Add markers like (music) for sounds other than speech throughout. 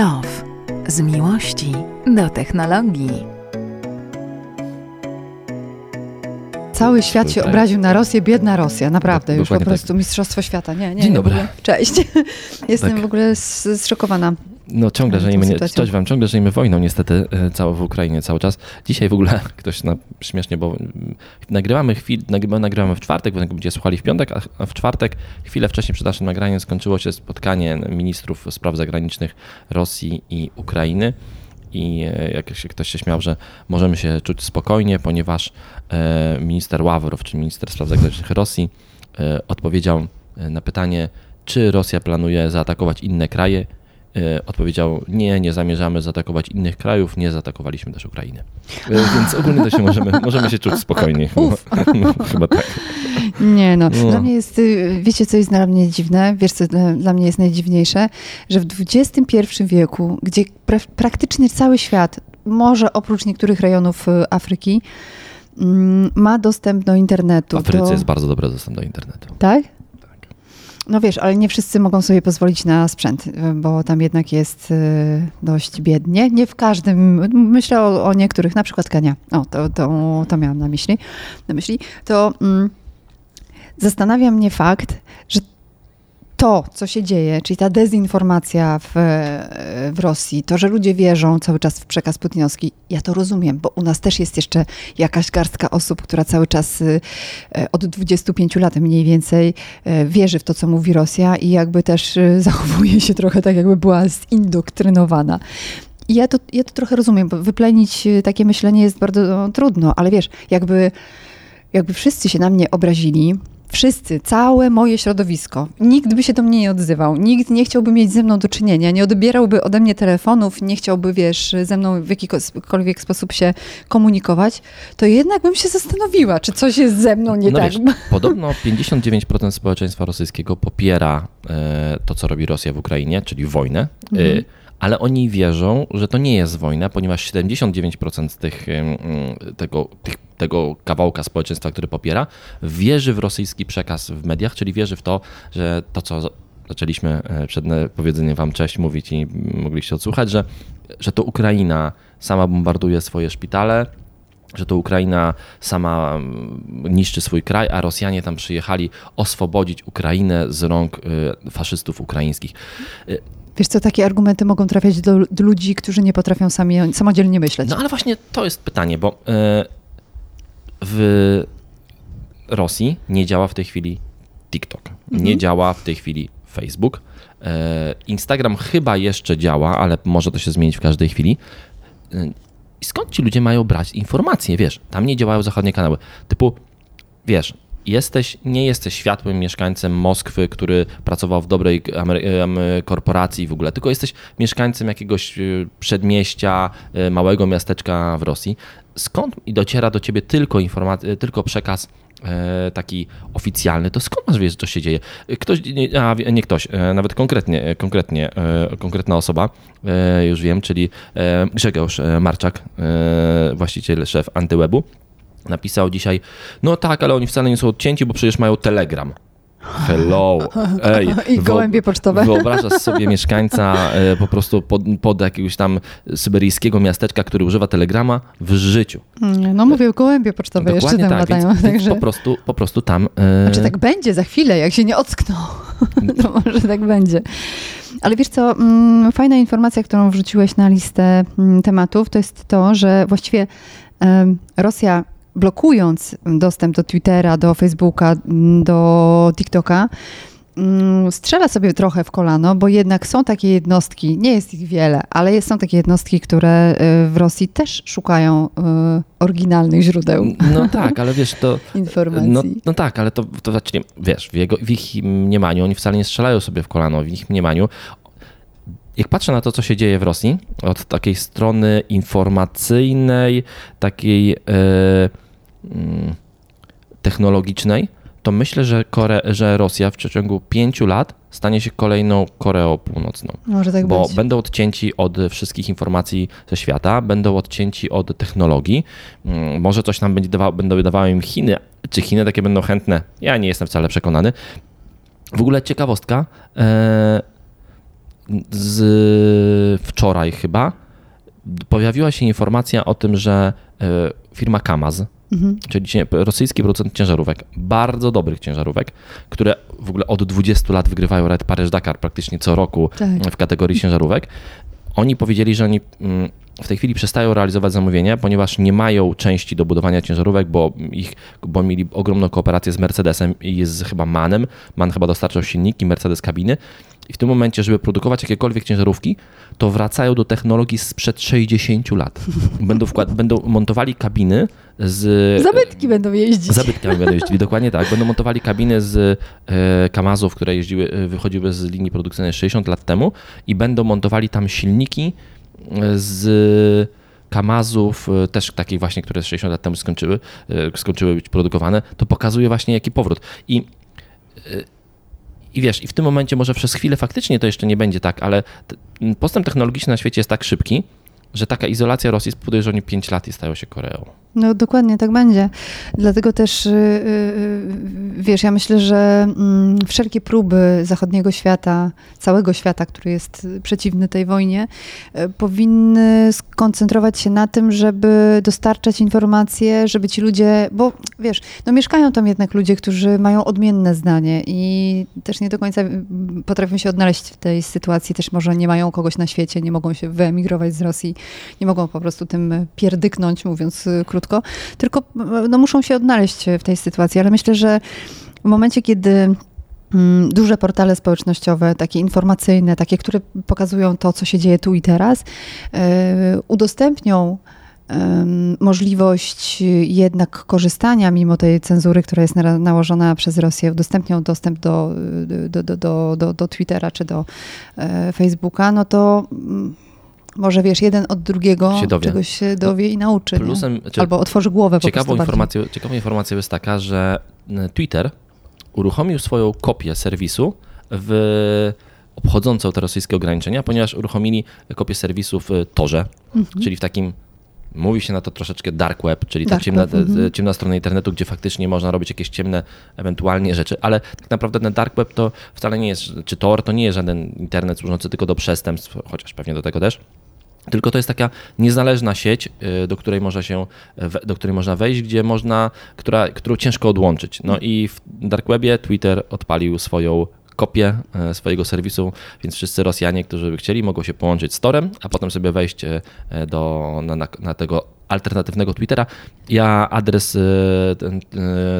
Love. Z miłości do technologii. Cały świat się Tak. obraził na Rosję, biedna Rosja, naprawdę, już po Dokładnie prostu Mistrzostwo Świata. Nie, nie, Dzień nie, dobry. Cześć. (laughs) Jestem Tak. w ogóle zszokowana. No ciągle żyjemy, nie, cześć wam, ciągle żyjemy wojną niestety, e, całą w Ukrainie cały czas. Dzisiaj w ogóle (laughs) ktoś na, śmiesznie, bo mm, nagrywamy chwil, nagrywamy, nagrywamy w czwartek, bo będziecie słuchali w piątek, a- w czwartek, chwilę wcześniej przed naszym nagraniem skończyło się spotkanie ministrów spraw zagranicznych Rosji i Ukrainy. I e, jak się ktoś się śmiał, że możemy się czuć spokojnie, ponieważ e, minister Ławrow, czy minister spraw zagranicznych Rosji, odpowiedział na pytanie, czy Rosja planuje zaatakować inne kraje. E, Odpowiedział, nie, nie zamierzamy zaatakować innych krajów, nie zaatakowaliśmy też Ukrainy. E, Więc ogólnie to się możemy, możemy się czuć spokojnie. (laughs) Chyba, chyba tak. Nie no. No. Dla mnie jest, y, wiecie co jest dla mnie dziwne? Wiesz co dla, mnie jest najdziwniejsze? Że w XXI wieku, gdzie pra, praktycznie cały świat, może oprócz niektórych rejonów y, Afryki, mm, ma dostęp do internetu. W Afryce do... jest bardzo dobry dostęp do internetu. Tak? No wiesz, ale nie wszyscy mogą sobie pozwolić na sprzęt, y, bo tam jednak jest y, dość biednie. Nie w każdym, myślę o, o niektórych, na przykład Kenia. O, to, to, to miałam na myśli. Na myśli. To mm, zastanawia mnie fakt, to, co się dzieje, czyli ta dezinformacja w, w Rosji, to, że ludzie wierzą cały czas w przekaz putinowski, ja to rozumiem, bo u nas też jest jeszcze jakaś garstka osób, która cały czas y, e, od 25 lat mniej więcej e, wierzy w to, co mówi Rosja i jakby też y, (laughs) zachowuje się trochę tak, jakby była zindoktrynowana. I ja to, ja to trochę rozumiem, bo wyplenić y, takie myślenie jest bardzo no, trudno, ale wiesz, jakby, jakby wszyscy się na mnie obrazili, wszyscy, całe moje środowisko, nikt by się do mnie nie odzywał, nikt nie chciałby mieć ze mną do czynienia, nie odbierałby ode mnie telefonów, nie chciałby, wiesz, ze mną w jakikolwiek sposób się komunikować, to jednak bym się zastanowiła, czy coś jest ze mną nie No tak. wiesz, podobno 59% społeczeństwa rosyjskiego popiera e, to, co robi Rosja w Ukrainie, czyli wojnę, e, Mhm. Ale oni wierzą, że to nie jest wojna, ponieważ 79% z tych, tego, tych, tego kawałka społeczeństwa, który popiera, wierzy w rosyjski przekaz w mediach, czyli wierzy w to, że to, co zaczęliśmy e, przed e, powiedzeniem wam cześć mówić i mogliście odsłuchać, że, że to Ukraina sama bombarduje swoje szpitale, że to Ukraina sama niszczy swój kraj, a Rosjanie tam przyjechali oswobodzić Ukrainę z rąk y, faszystów ukraińskich. Wiesz co, takie argumenty mogą trafiać do, do ludzi, którzy nie potrafią sami samodzielnie myśleć. No ale właśnie to jest pytanie, bo y, w Rosji nie działa w tej chwili TikTok, nie działa w tej chwili Facebook. Y, Instagram chyba jeszcze działa, ale może to się zmienić w każdej chwili. I skąd ci ludzie mają brać informacje? Wiesz, tam nie działają zachodnie kanały. Typu, wiesz, jesteś, nie jesteś światłym mieszkańcem Moskwy, który pracował w dobrej korporacji w ogóle, tylko jesteś mieszkańcem jakiegoś y, przedmieścia, y, małego miasteczka w Rosji. Skąd i dociera do ciebie tylko informacja, tylko przekaz e, taki oficjalny, to skąd masz wiedzieć, co się dzieje? Ktoś, a, nie ktoś, e, nawet konkretnie, konkretnie, e, konkretna osoba, już wiem, czyli Grzegorz Marczak, właściciel, szef Antywebu, napisał dzisiaj, no tak, ale oni wcale nie są odcięci, bo przecież mają Telegram. Hello. Ej, (laughs) I gołębie pocztowe. Wyobrażasz (laughs) sobie mieszkańca e, po prostu pod, pod jakiegoś tam syberyjskiego miasteczka, który używa Telegrama w życiu. No mówię, gołębie pocztowe jeszcze Dokładnie tam tak, latają. więc, także... po, prostu, po prostu tam... e, Znaczy tak będzie za chwilę, jak się nie ockną. (laughs) to może tak będzie. Ale wiesz co, mm, fajna informacja, którą wrzuciłeś na listę mm, tematów, to jest to, że właściwie Rosja blokując dostęp do Twittera, do Facebooka, mm, do TikToka, mm, strzela sobie trochę w kolano, bo jednak są takie jednostki, nie jest ich wiele, ale są takie jednostki, które y, w Rosji też szukają y, oryginalnych źródeł No tak, ale wiesz, to... (laughs) informacji. No, no tak, ale to, to znaczy, wiesz, w, jego, w ich mniemaniu oni wcale nie strzelają sobie w kolano, w ich mniemaniu. Jak patrzę na to, co się dzieje w Rosji, od takiej strony informacyjnej, takiej e, mm, technologicznej, to myślę, że, Kore, że Rosja w przeciągu pięciu lat stanie się kolejną Koreą Północną. Może tak bo być. będą odcięci od wszystkich informacji ze świata, będą odcięci od technologii. Mm, Może coś nam będzie dawa, będą dawały im Chiny. Czy Chiny takie będą chętne? Ja nie jestem wcale przekonany. W ogóle ciekawostka. Z wczoraj chyba pojawiła się informacja o tym, że e, firma Kamaz, czyli cie- rosyjski producent ciężarówek, bardzo dobrych ciężarówek, które w ogóle od 20 lat wygrywają Red Paryż-Dakar praktycznie co roku Tak. w kategorii ciężarówek, oni powiedzieli, że oni mm, w tej chwili przestają realizować zamówienia, ponieważ nie mają części do budowania ciężarówek, bo, ich, bo mieli ogromną kooperację z Mercedesem i z chyba Manem. Man chyba dostarczał silniki, Mercedes kabiny. I w tym momencie, żeby produkować jakiekolwiek ciężarówki, to wracają do technologii sprzed 60 lat. Będą, wkład, (laughs) będą montowali kabiny z. Zabytki będą jeździć. Zabytkami będą jeździli, dokładnie tak. Będą montowali kabiny z e, Kamazów, które jeździły, e, wychodziły z linii produkcyjnej 60 lat temu i będą montowali tam silniki e, z Kamazów, e, też takich właśnie, które 60 lat temu skończyły, e, skończyły być produkowane. To pokazuje właśnie jaki powrót. I e, i wiesz, i w tym momencie może przez chwilę faktycznie to jeszcze nie będzie tak, ale postęp technologiczny na świecie jest tak szybki, że taka izolacja Rosji spowoduje, że oni 5 lat i stają się Koreą. No dokładnie tak będzie. Dlatego też, y, y, y, wiesz, ja myślę, że mm, wszelkie próby zachodniego świata, całego świata, który jest przeciwny tej wojnie, powinny skoncentrować się na tym, żeby dostarczać informacje, żeby ci ludzie, bo wiesz, no mieszkają tam jednak ludzie, którzy mają odmienne zdanie i też nie do końca y, potrafią się odnaleźć w tej sytuacji, też może nie mają kogoś na świecie, nie mogą się wyemigrować z Rosji, nie mogą po prostu tym pierdyknąć, mówiąc y, krótko, tylko y, no, muszą się odnaleźć w tej sytuacji, ale myślę, że w momencie, kiedy mm, duże portale społecznościowe, takie informacyjne, takie, które pokazują to, co się dzieje tu i teraz, y, udostępnią możliwość jednak korzystania mimo tej cenzury, która jest na- nałożona przez Rosję, udostępnią dostęp do, do, do, do, do, Twittera czy do Facebooka, no to mm, może wiesz, jeden od drugiego Się dowie. czegoś się dowie i nauczy. Plusem, czy Albo otworzy głowę po ciekawą, prostu bardziej. informacją, ciekawą informacją jest taka, że e, Twitter uruchomił swoją kopię serwisu w obchodzącą te rosyjskie ograniczenia, ponieważ uruchomili kopię serwisu w Torze, Mhm. czyli w takim Mówi się na to troszeczkę dark web, czyli ta Dark ciemna, web, mhm. ciemna strona internetu, gdzie faktycznie można robić jakieś ciemne ewentualnie rzeczy, ale tak naprawdę ten dark web to wcale nie jest, czy Tor to nie jest żaden internet służący tylko do przestępstw, chociaż pewnie do tego też. Tylko to jest taka niezależna sieć, y, do której można się, do której można wejść, gdzie można, która, którą ciężko odłączyć. No i w Dark Webie Twitter odpalił swoją kopię e, swojego serwisu, więc wszyscy Rosjanie, którzy by chcieli, mogą się połączyć z Torem, a potem sobie wejść e, do, na, na, na tego alternatywnego Twittera. Ja adres e, ten,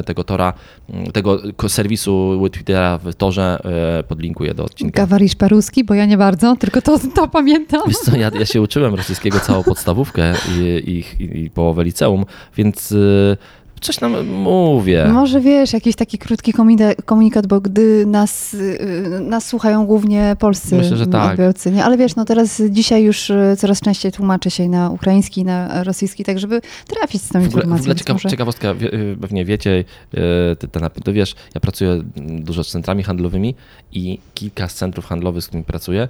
tego Tora, tego serwisu Twittera w Torze podlinkuję do odcinka. Gawarisz paruski, bo ja nie bardzo, tylko to, to pamiętam. Wiesz co, ja, ja się uczyłem rosyjskiego całą podstawówkę i, i, i połowę liceum, więc coś nam mówię. Może wiesz, jakiś taki krótki komunikat, bo gdy nas, y, nas słuchają głównie polscy Myślę, że tak. odbiorcy, nie? ale wiesz, no teraz dzisiaj już y, coraz częściej tłumaczę się na ukraiński, na rosyjski, tak żeby trafić z tą W ogóle, w informacją. ogóle więc ciekaw, może- ciekawostka, y, pewnie wiecie, ty, ty, na- ty wiesz, ja pracuję dużo z centrami handlowymi i kilka z centrów handlowych, z którymi pracuję,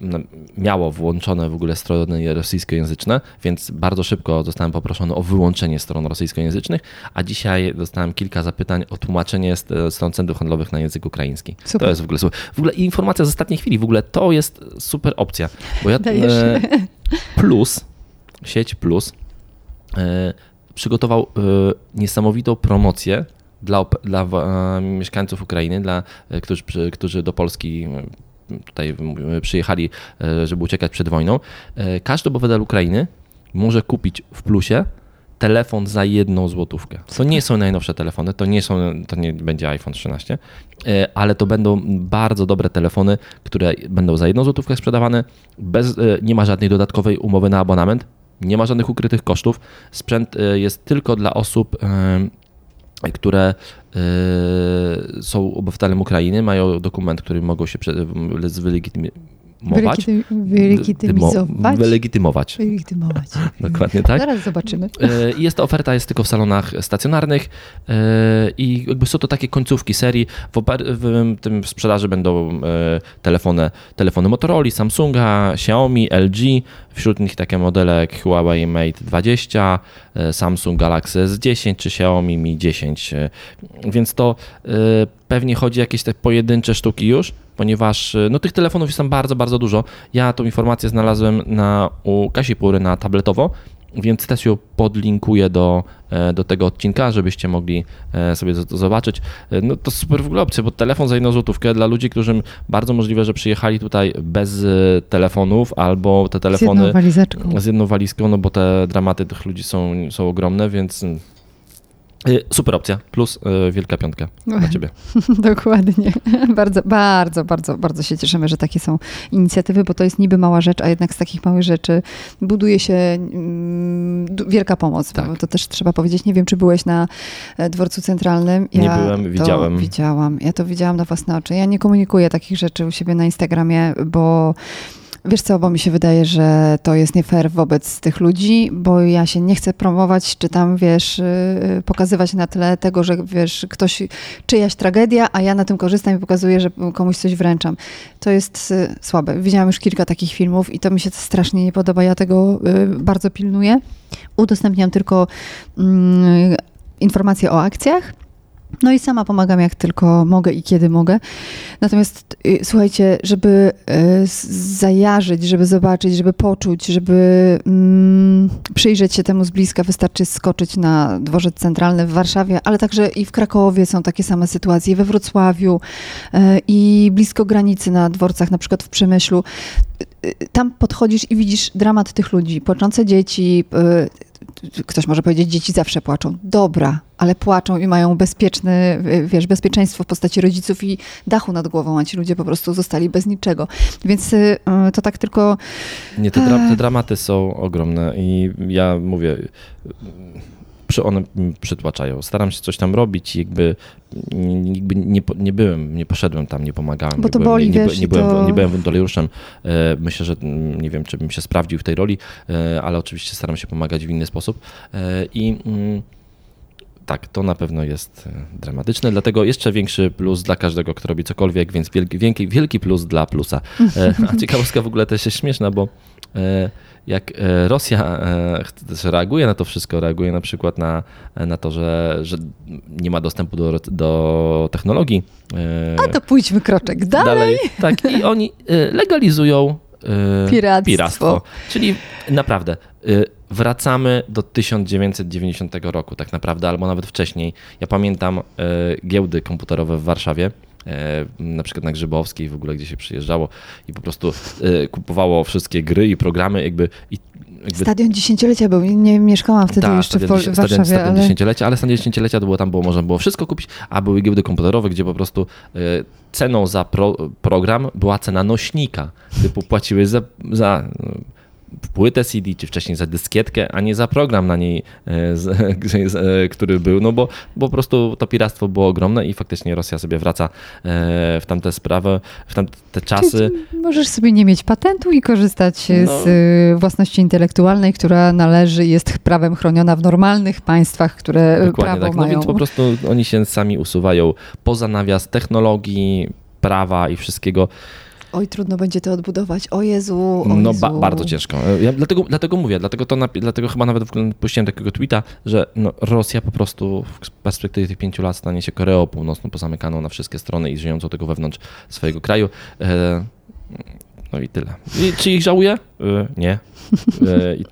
no, miało włączone w ogóle strony rosyjskojęzyczne, więc bardzo szybko zostałem poproszony o wyłączenie stron rosyjskojęzycznych, a dzisiaj dostałem kilka zapytań o tłumaczenie st- stron centrów handlowych na język ukraiński. Super. To jest w ogóle super. W ogóle informacja z ostatniej chwili, w ogóle to jest super opcja, bo ja e, (laughs) Plus, sieć Plus e, przygotował e, niesamowitą promocję dla, dla e, mieszkańców Ukrainy, dla, e, którzy, którzy do Polski tutaj przyjechali, e, żeby uciekać przed wojną. Każdy obywatel Ukrainy może kupić w Plusie telefon za jedną złotówkę. To nie są najnowsze telefony, to nie, są, to nie będzie iPhone 13, e, ale to będą bardzo dobre telefony, które będą za jedną złotówkę sprzedawane, bez, e, nie ma żadnej dodatkowej umowy na abonament, nie ma żadnych ukrytych kosztów. Sprzęt e, jest tylko dla osób, które są obywatelem Ukrainy, mają dokument, który mogą się wylegitymować. Wylegi- Wylegitymizować? Wylegitymować. Wylegitymować. (laughs) Dokładnie tak. Zaraz zobaczymy. E, I jest to oferta, jest tylko w salonach stacjonarnych e, i jakby są to takie końcówki serii. W, w tym w sprzedaży będą e, telefony, telefony Motorola, Samsunga, Xiaomi, LG. Wśród nich takie modele jak Huawei Mate 20, e, Samsung Galaxy S10 czy Xiaomi Mi 10. e, Więc to pewnie chodzi o jakieś te pojedyncze sztuki już, ponieważ y, no, tych telefonów jest tam bardzo, bardzo dużo. Ja tą informację znalazłem na, u Kasi Pury na tabletowo, więc też ją podlinkuję do, e, do tego odcinka, żebyście mogli e, sobie to zobaczyć. E, No to super w ogóle opcja, bo telefon za jedną złotówkę dla ludzi, którym bardzo możliwe, że przyjechali tutaj bez telefonów albo te Z telefony jedną walizeczką. z jedną walizką, no bo te dramaty tych ludzi są, są ogromne, więc y, super opcja, plus y, wielka piątka dla ciebie. (laughs) Dokładnie. (laughs) Bardzo, bardzo, bardzo, bardzo się cieszymy, że takie są inicjatywy, bo to jest niby mała rzecz, a jednak z takich małych rzeczy buduje się mm, wielka pomoc. Tak. To też trzeba powiedzieć. Nie wiem, czy byłeś na e, dworcu centralnym. Nie byłem, widziałem. Widziałam. Ja to widziałam na własne oczy. Ja nie komunikuję takich rzeczy u siebie na Instagramie, bo Wiesz co, bo mi się wydaje, że to jest nie fair wobec tych ludzi, bo ja się nie chcę promować, czy tam, wiesz, yy, pokazywać na tle tego, że, wiesz, ktoś, czyjaś tragedia, a ja na tym korzystam i pokazuję, że komuś coś wręczam. To jest y, słabe. Widziałam już kilka takich filmów i to mi się strasznie nie podoba. Ja tego y, bardzo pilnuję. Udostępniam tylko mm, informacje o akcjach. No i sama pomagam jak tylko mogę i kiedy mogę. Natomiast y, słuchajcie, żeby y, zajarzyć, żeby zobaczyć, żeby poczuć, żeby mm, przyjrzeć się temu z bliska, wystarczy skoczyć na dworzec centralny w Warszawie, ale także i w Krakowie są takie same sytuacje, we Wrocławiu y, i blisko granicy na dworcach, na przykład w Przemyślu. Tam podchodzisz i widzisz dramat tych ludzi, płaczące dzieci. Ktoś może powiedzieć, dzieci zawsze płaczą. Dobra, ale płaczą i mają bezpieczny, y, wiesz, bezpieczeństwo w postaci rodziców i dachu nad głową, a ci ludzie po prostu zostali bez niczego. Więc y, y, to tak tylko Nie, te, dra- te dramaty są ogromne i ja mówię, one mi przytłaczają. Staram się coś tam robić i jakby, jakby nie, nie byłem, nie poszedłem tam, nie pomagałem. Bo nie to byłem, boli, nie, nie, wiesz, nie, byłem, to- nie byłem wolontariuszem. E, Myślę, że mm, nie wiem, czy bym się sprawdził w tej roli, e, ale oczywiście staram się pomagać w inny sposób. E, I mm, tak, to na pewno jest dramatyczne, dlatego jeszcze większy plus dla każdego, kto robi cokolwiek, więc wielki, wielki, wielki plus dla plusa. A ciekawostka w ogóle też jest śmieszna, bo jak e, Rosja e, reaguje na to wszystko, reaguje na przykład na, na to, że, że nie ma dostępu do, do technologii. e, A to pójdźmy kroczek dalej. Tak, i oni e, legalizują e, Piractwo. piractwo. Czyli naprawdę e, wracamy do 1990 roku tak naprawdę, albo nawet wcześniej. Ja pamiętam e, giełdy komputerowe w Warszawie, e, na przykład na Grzybowskiej w ogóle, gdzie się przyjeżdżało i po prostu e, kupowało wszystkie gry i programy jakby i jakby Stadion dziesięciolecia był. Nie mieszkałam wtedy tak, jeszcze w, stadion, w stadion, Warszawie, stadion ale dziesięciolecia, ale stadion dziesięciolecia to było tam, było, można było wszystko kupić, a były giełdy komputerowe, gdzie po prostu e, ceną za pro, program była cena nośnika. Typu płaciły za, za e, płytę CD, czy wcześniej za dyskietkę, a nie za program na niej, e, (laughs) e, który był, no bo, bo po prostu to piractwo było ogromne i faktycznie Rosja sobie wraca e, w tamte sprawy, w tamte czasy. możesz sobie nie mieć patentu i korzystać No. z własności intelektualnej, która należy, jest prawem chroniona w normalnych państwach, które Dokładnie prawo tak. No mają. więc po prostu oni się sami usuwają poza nawias technologii, prawa i wszystkiego. Oj, trudno będzie to odbudować. O Jezu, o No Jezu. ba- bardzo ciężko. Ja dlatego, dlatego mówię, dlatego, to dlatego chyba nawet puściłem takiego tweeta, że no, Rosja po prostu w perspektywie tych pięciu lat stanie się Koreą Północną pozamykaną na wszystkie strony i żyjącą tylko wewnątrz swojego kraju. E, no i tyle. I, czy ich żałuję? E, nie. I-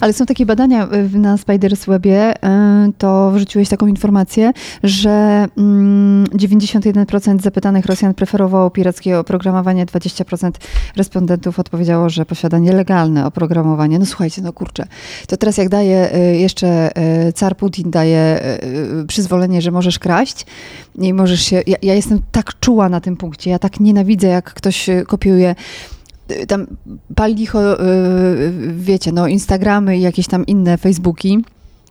Ale są takie badania y, na Spiders Webie, y, to wrzuciłeś taką informację, że mm, 91% zapytanych Rosjan preferowało pirackie oprogramowanie, 20% respondentów odpowiedziało, że posiada nielegalne oprogramowanie. No słuchajcie, no kurczę, to teraz jak daje y, jeszcze y, car Putin daje y, y, przyzwolenie, że możesz kraść i możesz się, ja, ja jestem tak czuła na tym punkcie, ja tak nienawidzę, jak ktoś y, kopiuje y, tam pal licho, y, wiecie, no Instagramy i jakieś tam inne Facebooki,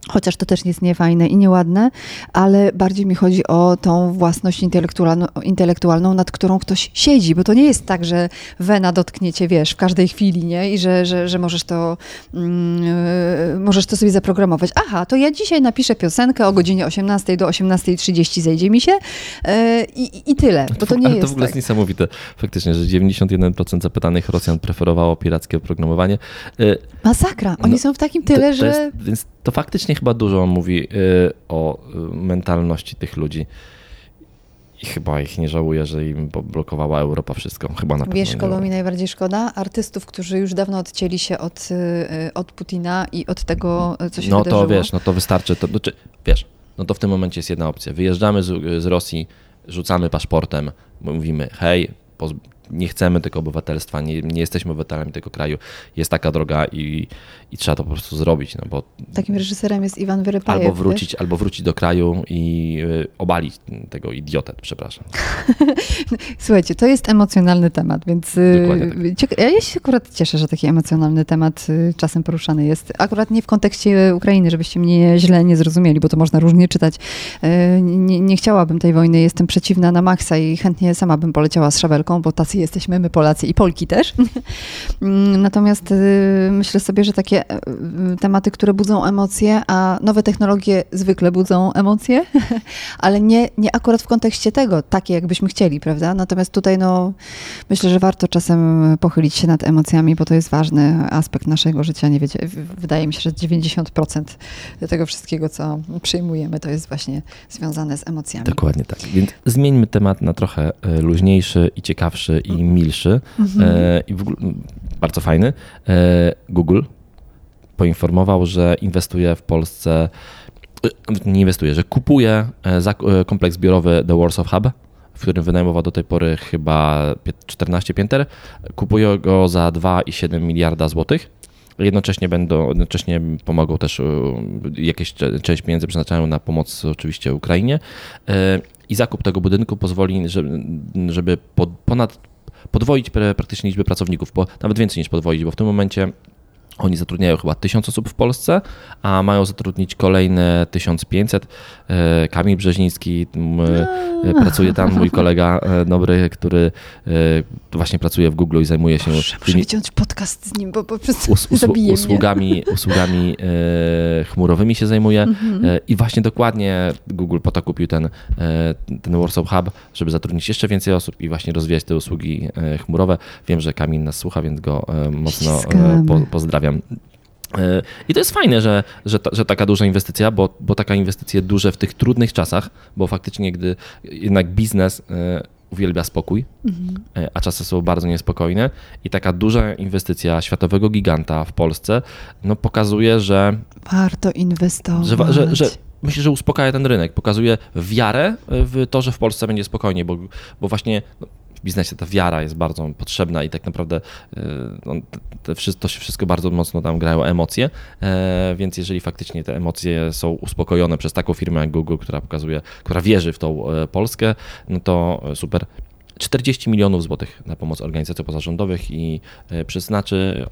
chociaż to też jest niefajne i nieładne, ale bardziej mi chodzi o tą własność intelektualną, intelektualną, nad którą ktoś siedzi, bo to nie jest tak, że wena dotknie cię, wiesz, w każdej chwili, nie? I że, że, że możesz to mm, y, możesz to sobie zaprogramować. Aha, to ja dzisiaj napiszę piosenkę o godzinie 18 do 18.30 zejdzie mi się y, i, i tyle, bo to nie ale jest to w ogóle tak. jest niesamowite faktycznie, że 91% zapytanych Rosjan preferowało pirackie oprogramowanie. E, Masakra. Oni No, są w takim To- tyle, to że... Jest, więc to faktycznie chyba dużo mówi y, o y, mentalności tych ludzi. I chyba ich nie żałuję, że im blokowała Europa wszystko. Chyba na Wiesz, kogo mi najbardziej szkoda? Artystów, którzy już dawno odcięli się od, y, od Putina i od tego, co się No wydarzyło. to wiesz, no to wystarczy. To, znaczy, wiesz, no to w tym momencie jest jedna opcja. Wyjeżdżamy z, z Rosji, rzucamy paszportem, mówimy hej, nie chcemy tego obywatelstwa, nie, nie jesteśmy obywatelami tego kraju, jest taka droga i, i trzeba to po prostu zrobić, no bo Takim reżyserem jest Iwan Wyrypajew. albo wrócić, albo wrócić do kraju i y, obalić tego idiotę, przepraszam. (laughs) Słuchajcie, to jest emocjonalny temat, więc y, tak. ja się akurat cieszę, że taki emocjonalny temat y, czasem poruszany jest. Akurat nie w kontekście Ukrainy, żebyście mnie źle nie zrozumieli, bo to można różnie czytać. Nie, nie chciałabym tej wojny, jestem przeciwna na maksa i chętnie sama bym poleciała z szabelką, bo tacy jesteśmy my Polacy i Polki też. (laughs) Mm, Natomiast y, myślę sobie, że takie y, y, tematy, które budzą emocje, a nowe technologie zwykle budzą emocje, (laughs) ale nie, nie akurat w kontekście tego, takie jakbyśmy chcieli, prawda? Natomiast tutaj no, myślę, że warto czasem pochylić się nad emocjami, bo to jest ważny aspekt naszego życia. Nie wiecie, wydaje mi się, że 90% tego wszystkiego, co przyjmujemy, to jest właśnie związane z emocjami. Dokładnie tak. Więc zmieńmy temat na trochę e, luźniejszy i ciekawszy i milszy. E, I w ogóle m, bardzo fajny. E, Google poinformował, że inwestuje w Polsce, e, nie inwestuje, że kupuje kompleks biurowy The Warsaw Hub, w którym wynajmował do tej pory chyba pie- 14 pięter. Kupuje go za 2,7 miliarda złotych. Jednocześnie będą, jednocześnie pomogą też, jakieś część pieniędzy przeznaczają na pomoc oczywiście Ukrainie. I zakup tego budynku pozwoli, żeby, ponad podwoić pra- praktycznie liczbę pracowników, bo nawet więcej niż podwoić, bo w tym momencie oni zatrudniają chyba 1000 osób w Polsce, a mają zatrudnić kolejne 1500. E, Kamil Brzeziński e, pracuje tam, mój (laughs) kolega e, dobry, który właśnie pracuje w Google i zajmuje się Muszę, muszę tymi wziąć podcast z nim, bo po prostu us, mnie. usługami, (laughs) usługami chmurowymi się zajmuje. Mhm. I właśnie dokładnie Google po to kupił ten, ten Warsaw Hub, żeby zatrudnić jeszcze więcej osób i właśnie rozwijać te usługi chmurowe. Wiem, że Kamil nas słucha, więc go mocno po, pozdrawiam. E, I to jest fajne, że, że, ta, że taka duża inwestycja, bo, bo taka inwestycje duże w tych trudnych czasach, bo faktycznie gdy jednak biznes e, uwielbia spokój, e, a czasy są bardzo niespokojne i taka duża inwestycja światowego giganta w Polsce no, pokazuje, że Warto inwestować. że, że, że myślę, że uspokaja ten rynek, pokazuje wiarę w to, że w Polsce będzie spokojnie, bo, bo właśnie no, biznesie ta wiara jest bardzo potrzebna i tak naprawdę e, to się wszystko bardzo mocno tam grają emocje, e, więc jeżeli faktycznie te emocje są uspokojone przez taką firmę jak Google, która pokazuje, która wierzy w tą e, Polskę, no to super. 40 milionów złotych na pomoc organizacjom pozarządowych i przeznaczy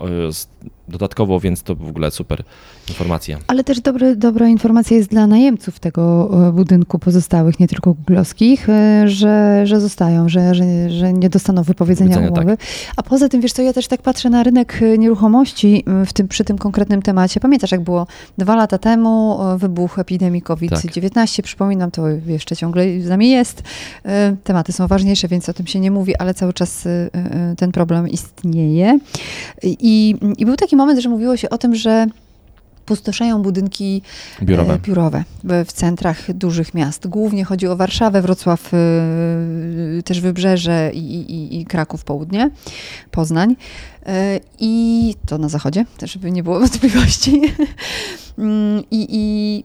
dodatkowo, więc to w ogóle super informacja. Ale też dobry, dobra informacja jest dla najemców tego e, budynku pozostałych, nie tylko googlowskich, e, że, że zostają, że, że, że nie dostaną wypowiedzenia umowy. A poza tym, wiesz co, ja też tak patrzę na rynek e, nieruchomości w tym, przy tym konkretnym temacie. Pamiętasz, jak było dwa lata temu wybuch epidemii COVID-19, przypominam, to jeszcze ciągle z nami jest. Tematy są ważniejsze, więc o tym się nie mówi, ale cały czas ten problem istnieje. I, I był taki moment, że mówiło się o tym, że pustoszeją budynki Biurowe. e, biurowe w, w centrach dużych miast. Głównie chodzi o Warszawę, Wrocław, e, też Wybrzeże i, i, i Kraków Południe, Poznań. E, I to na zachodzie, też żeby nie było wątpliwości. (laughs) Mm, i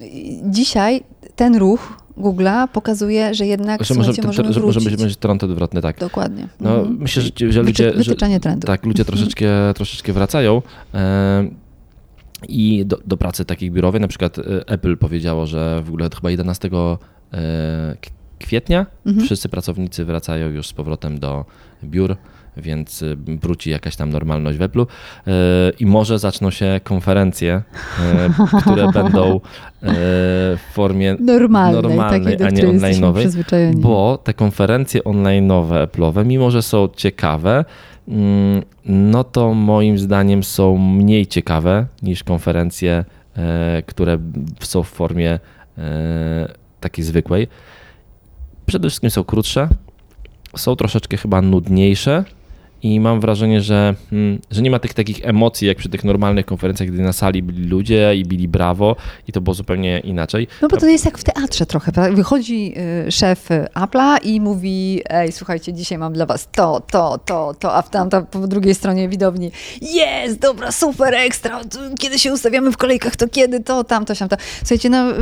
i dzisiaj ten ruch Google'a pokazuje, że jednak że może, słuchajcie, możemy że może wrócić. być trend odwrotny, tak. Dokładnie. No, Mhm. myślę, że, że ludzie, wytyczanie trendu. Tak, ludzie Mhm. troszeczkę, troszeczkę wracają. E, I do, do pracy takich biurowej, na przykład e, Apple powiedziało, że w ogóle chyba 11 e, kwietnia Mhm. wszyscy pracownicy wracają już z powrotem do biur, więc e, wróci jakaś tam normalność w Apple'u e, i może zaczną się konferencje, e, (laughs) które będą w formie Normalnej, normalnej, takiej, a nie online'owej, bo te konferencje online'owe Apple'owe, mimo że są ciekawe, mm, no to moim zdaniem są mniej ciekawe niż konferencje, które są w formie takiej zwykłej. Przede wszystkim są krótsze, są troszeczkę chyba nudniejsze i mam wrażenie, że, mm, że nie ma tych takich emocji jak przy tych normalnych konferencjach, gdy na sali byli ludzie i bili brawo i to było zupełnie inaczej. No bo to jest jak w teatrze trochę. prawda? Wychodzi y, szef Apple'a i mówi, ej, słuchajcie, dzisiaj mam dla was to, to, to, to, a w tam, tam po drugiej stronie widowni jest, dobra, super, ekstra, kiedy się ustawiamy w kolejkach, to kiedy, to, tamto, siamto. Słuchajcie, no, y,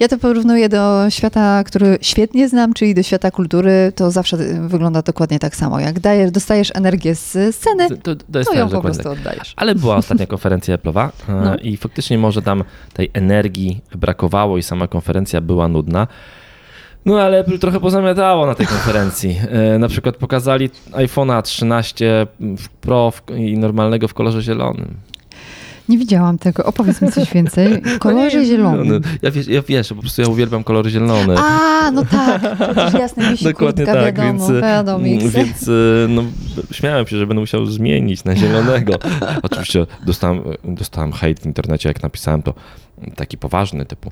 ja to porównuję do świata, który świetnie znam, czyli do świata kultury, to zawsze y, wygląda dokładnie tak samo. Jak dajesz, dostajesz energię z sceny, To, to jest to ją po prostu oddajesz. Ale była (laughs) ostatnia konferencja Apple'owa e, No. i faktycznie może tam tej energii brakowało i sama konferencja była nudna. No ale Apple trochę pozamiatało na tej konferencji. E, Na przykład pokazali iPhone'a 13 w Pro i normalnego w kolorze zielonym. Nie widziałam tego, opowiedz mi coś więcej. Kolorze (laughs) No, zielonym. ja, wiesz, ja wiesz, po prostu ja uwielbiam kolory zielone. A, no tak, przecież (laughs) jasne, wisi Dokładnie kurtka, tak, wiadomo, więc, wiadomo, mm, więc y, no, śmiałem się, że będę musiał zmienić na zielonego. (laughs) Oczywiście dostałem, dostałem hejt w internecie, jak napisałem to taki poważny, typu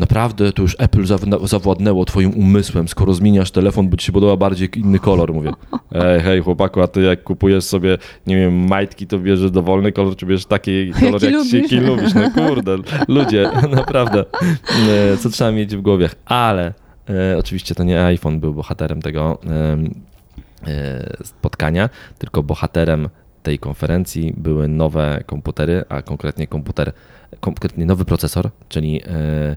naprawdę to już Apple zawładnęło twoim umysłem, skoro zmieniasz telefon, bo ci się podoba bardziej inny kolor. Mówię, ej, hej chłopaku, a ty jak kupujesz sobie, nie wiem, majtki, to bierzesz dowolny kolor, czy bierzesz taki (laughs) kolor, jak Jaki się lubisz. jaki lubisz. No kurde, ludzie, (laughs) naprawdę, e, co trzeba mieć w głowie. Ale e, oczywiście to nie iPhone był bohaterem tego e, spotkania, tylko bohaterem tej konferencji były nowe komputery, a konkretnie komputer, konkretnie nowy procesor, czyli e,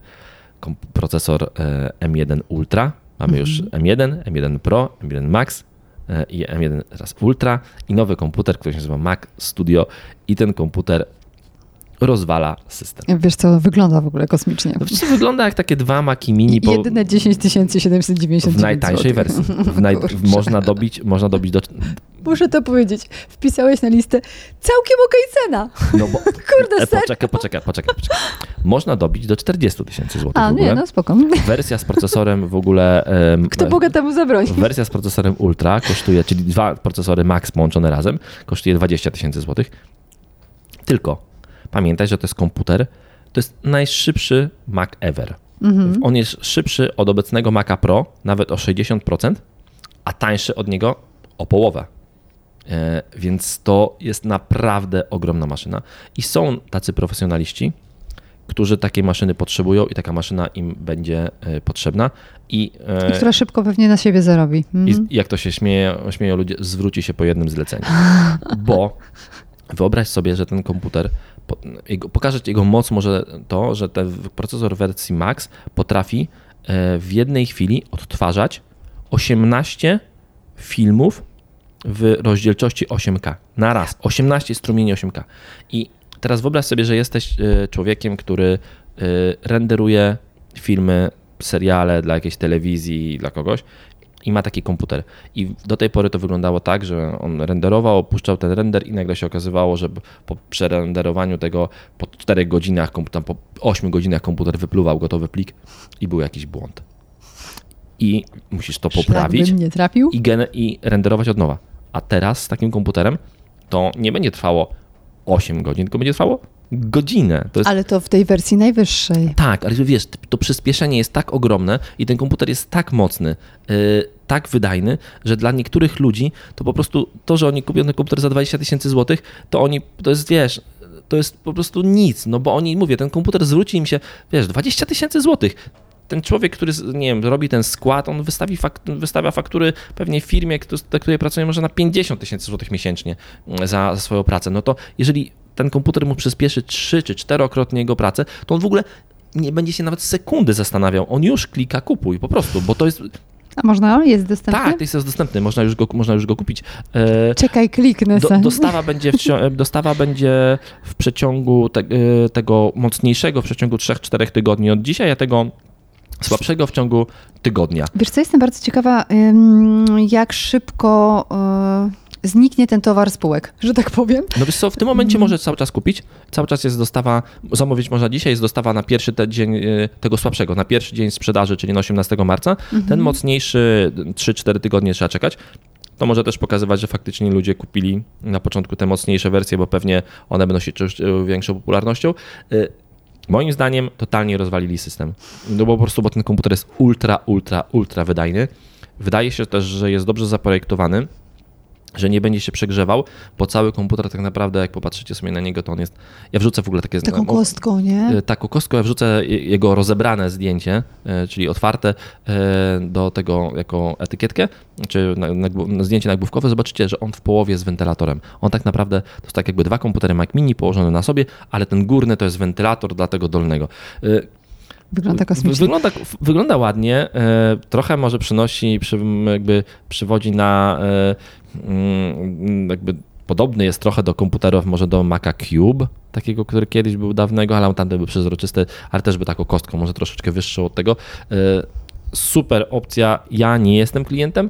procesor e, M1 Ultra. Mamy już M1, M1 Pro, M1 Max e, i M1 teraz Ultra. I nowy komputer, który się nazywa Mac Studio. I ten komputer rozwala system. Wiesz co, wygląda w ogóle kosmicznie. No, przecież wygląda jak takie dwa Maci Mini po, Jedyne 10 799 w najtańszej wersji. W (laughs) naj, można, dobić, można dobić do, Muszę to powiedzieć. Wpisałeś na listę całkiem okej cena. No bo, (laughs) Kurde, e, ser. poczekaj, poczekaj, poczekaj, poczekaj. Można dobić do 40 tysięcy złotych A, nie, no spoko. (laughs) Wersja z procesorem w ogóle... em, Kto Boga temu zabroni? Wersja z procesorem Ultra kosztuje, czyli dwa procesory Max połączone razem, kosztuje 20 tysięcy złotych. Tylko pamiętaj, że to jest komputer, to jest najszybszy Mac ever. On jest szybszy od obecnego Maca Pro, nawet o 60%, a tańszy od niego o połowę. E, Więc to jest naprawdę ogromna maszyna. I są tacy profesjonaliści, którzy takiej maszyny potrzebują i taka maszyna im będzie e, potrzebna. I, e, Która szybko pewnie na siebie zarobi. i Mhm. z- jak to się śmieje, śmieją ludzie, zwróci się po jednym zleceniu. Bo wyobraź sobie, że ten komputer, ci jego moc może to, że ten procesor wersji Max potrafi e, w jednej chwili odtwarzać 18 filmów w rozdzielczości 8K. Na raz. 18 strumieni 8K. I teraz wyobraź sobie, że jesteś e, człowiekiem, który e, renderuje filmy, seriale dla jakiejś telewizji, dla kogoś i ma taki komputer. I do tej pory to wyglądało tak, że on renderował, opuszczał ten render i nagle się okazywało, że po przerenderowaniu tego po 4 godzinach, tam po 8 godzinach komputer wypluwał gotowy plik i był jakiś błąd. I musisz to poprawić i, i renderować od nowa. A teraz z takim komputerem to nie będzie trwało 8 godzin, tylko będzie trwało godzinę. To jest Ale to w tej wersji najwyższej. tak, ale wiesz, to przyspieszenie jest tak ogromne i ten komputer jest tak mocny, yy, tak wydajny, że dla niektórych ludzi to po prostu to, że oni kupią ten komputer za 20 tysięcy złotych, to oni, to jest, wiesz, to jest po prostu nic, no bo oni, mówię, ten komputer zwróci im się, wiesz, 20 tysięcy złotych. Ten człowiek, który, nie wiem, robi ten skład, on wystawi wystawia faktury pewnie firmie, dla której pracuje może na 50 tysięcy złotych miesięcznie za, za swoją pracę. No to jeżeli ten komputer mu przyspieszy 3 czy 4-krotnie jego pracę, to on w ogóle nie będzie się nawet sekundy zastanawiał. On już klika kupuj po prostu, bo to jest. A można? Jest dostępny? Tak, to jest dostępny, można już go, można już go kupić. E, Czekaj, kliknę do, dostawa, (laughs) będzie w, dostawa będzie w przeciągu te, e, tego mocniejszego w przeciągu 3-4 tygodni od dzisiaj, a tego słabszego w ciągu tygodnia. Wiesz co, jestem bardzo ciekawa, jak szybko y, zniknie ten towar spółek, (laughs) że tak powiem. No wiesz co, w tym momencie możesz cały czas kupić. Cały czas jest dostawa, zamówić można dzisiaj, jest dostawa na pierwszy te dzień e, tego słabszego, na pierwszy dzień sprzedaży, czyli na 18 marca. Ten mocniejszy 3-4 tygodnie trzeba czekać. To może też pokazywać, że faktycznie ludzie kupili na początku te mocniejsze wersje, bo pewnie one będą się cieszyć e, większą popularnością. Moim zdaniem totalnie rozwalili system. No bo po prostu, bo ten komputer jest ultra, ultra, ultra wydajny. Wydaje się też, że jest dobrze zaprojektowany że nie będzie się przegrzewał, bo cały komputer tak naprawdę, jak popatrzycie sobie na niego, to on jest... Ja wrzucę w ogóle takie... Taką kostką, nie? e, taką kostką, ja wrzucę je- jego rozebrane zdjęcie, e, czyli otwarte e, do tego jako etykietkę, czy na, na, na zdjęcie nagłówkowe, zobaczycie, że on w połowie jest wentylatorem. On tak naprawdę to jest tak jakby dwa komputery Mac Mini położone na sobie, ale ten górny to jest wentylator dla tego dolnego. Wygląda kosmicznie. Wygląda, wygląda ładnie, e, trochę może przynosi, przy, jakby przywodzi na e, mm, jakby podobny jest trochę do komputerów, może do Maca Cube, takiego, który kiedyś był dawnego, ale tamten był przezroczysty, ale też by taką kostką, może troszeczkę wyższą od tego. E, Super opcja, ja nie jestem klientem,